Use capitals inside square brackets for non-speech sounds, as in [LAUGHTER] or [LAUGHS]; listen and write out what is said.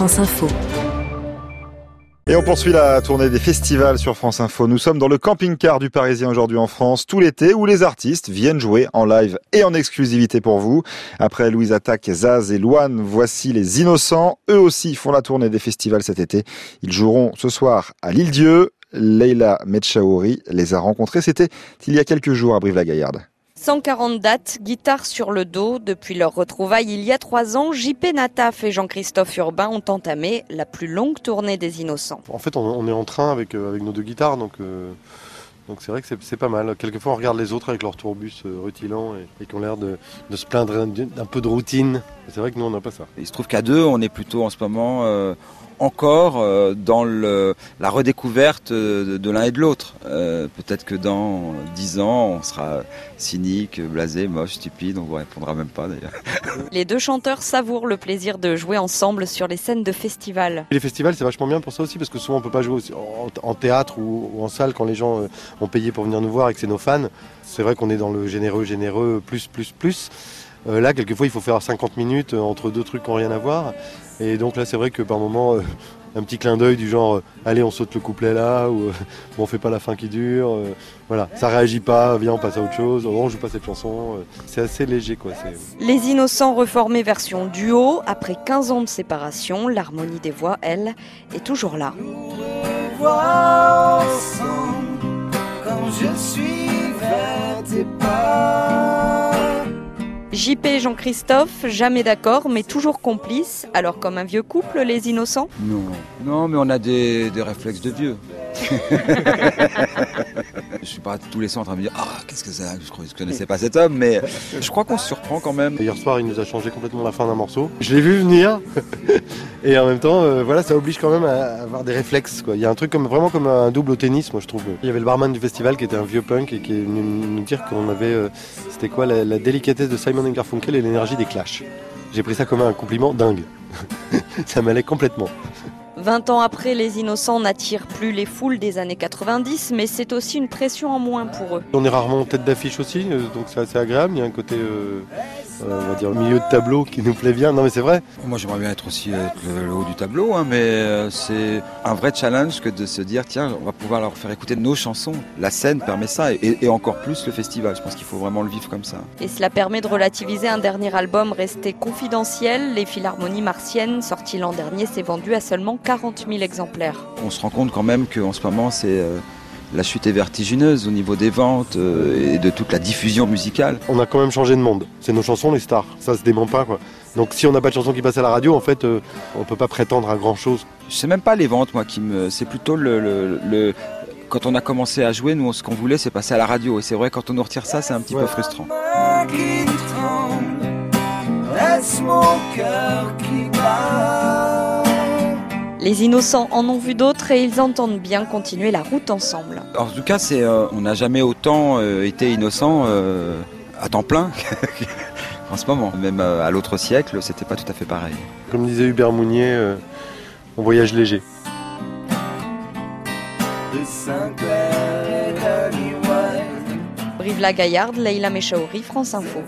France Info. Et on poursuit la tournée des festivals sur France Info. Nous sommes dans le camping-car du Parisien aujourd'hui en France, tout l'été, où les artistes viennent jouer en live et en exclusivité pour vous. Après Louise Attaque, Zaz et Loane, voici les Innocents. Eux aussi font la tournée des festivals cet été. Ils joueront ce soir à l'Île-Dieu. Leila Metchaouri les a rencontrés. C'était il y a quelques jours à Brive-la-Gaillarde. 140 dates, guitare sur le dos. Depuis leur retrouvailles il y a trois ans, JP Nataf et Jean-Christophe Urbain ont entamé la plus longue tournée des Innocents. En fait, on est en train avec, euh, avec nos deux guitares, donc euh, donc c'est vrai que c'est pas mal. Quelquefois, on regarde les autres avec leur tourbus euh, rutilants et, qui ont l'air de, se plaindre d'un peu de routine. C'est vrai que nous, on n'a pas ça. Il se trouve qu'à deux, on est plutôt en ce moment encore euh, dans le, la redécouverte de, l'un et de l'autre. Euh, peut-être que dans dix ans, on sera cynique, blasé, moche, stupide, on ne vous répondra même pas d'ailleurs. [LAUGHS] Les deux chanteurs savourent le plaisir de jouer ensemble sur les scènes de festivals. Les festivals, c'est vachement bien pour ça aussi, parce que souvent on peut pas jouer en, théâtre ou, en salle quand les gens euh, ont payé pour venir nous voir et que c'est nos fans. C'est vrai qu'on est dans le généreux, généreux, plus, plus, plus. Là, quelquefois, il faut faire 50 minutes entre deux trucs qui n'ont rien à voir. Et donc là, c'est vrai que par moment, euh, un petit clin d'œil du genre, euh, allez, on saute le couplet là, ou euh, [LAUGHS] on fait pas la fin qui dure. voilà, ça réagit pas, viens, on passe à autre chose. on joue pas cette chanson. c'est assez léger, quoi. Les Innocents reformés version duo. Après 15 ans de séparation, l'harmonie des voix, elle, est toujours là. je suis vers tes JP et Jean-Christophe, jamais d'accord, mais toujours complices. Alors comme un vieux couple, les innocents Non, non, mais on a des, des réflexes de vieux. [LAUGHS] je suis pas tous les train de me dire ah que je, ne connaissais pas cet homme mais je crois qu'on se surprend quand même. Hier soir il nous a changé complètement la fin d'un morceau. Je l'ai vu venir [LAUGHS] et en même temps euh, voilà ça oblige quand même à avoir des réflexes quoi. Il y a un truc comme vraiment comme un double au tennis moi je trouve. Il y avait le barman du festival qui était un vieux punk et qui est venu nous dire qu'on avait euh, c'était quoi la, la, délicatesse de Simon Garfunkel et l'énergie des Clash. J'ai pris ça comme un compliment dingue. [LAUGHS] ça m'allait complètement. 20 ans après, les innocents n'attirent plus les foules des années 90, mais c'est aussi une pression en moins pour eux. On est rarement en tête d'affiche aussi, euh, donc c'est assez agréable. Il y a un côté euh, euh, on va dire, milieu de tableau qui nous plaît bien. Non, mais c'est vrai. Moi, j'aimerais bien être aussi le, haut du tableau, hein, mais euh, c'est un vrai challenge que de se dire, tiens, on va pouvoir leur faire écouter nos chansons. La scène permet ça, et, encore plus le festival. Je pense qu'il faut vraiment le vivre comme ça. Et cela permet de relativiser un dernier album resté confidentiel. Les Philharmonies Martiennes, sorti l'an dernier, s'est vendu à seulement 40 000 exemplaires. On se rend compte quand même qu'en ce moment, c'est euh, la chute est vertigineuse au niveau des ventes euh, et de toute la diffusion musicale. On a quand même changé de monde. C'est nos chansons, les stars. Ça se dément pas, quoi. Donc si on n'a pas de chansons qui passent à la radio, en fait, euh, on peut pas prétendre à grand chose. Je sais même pas les ventes, moi, qui me. C'est plutôt le, Quand on a commencé à jouer, nous, ce qu'on voulait, c'est passer à la radio. Et c'est vrai, quand on nous retire ça, c'est un petit peu frustrant. mon cœur qui les innocents en ont vu d'autres et ils entendent bien continuer la route ensemble. en tout cas, c'est, euh, on n'a jamais autant euh, été innocents euh, à temps plein [LAUGHS] en ce moment. Même à l'autre siècle, c'était pas tout à fait pareil. Comme disait Hubert Mounier, on voyage léger. Brive la Gaillarde, Leïla Mechaouri, France Info.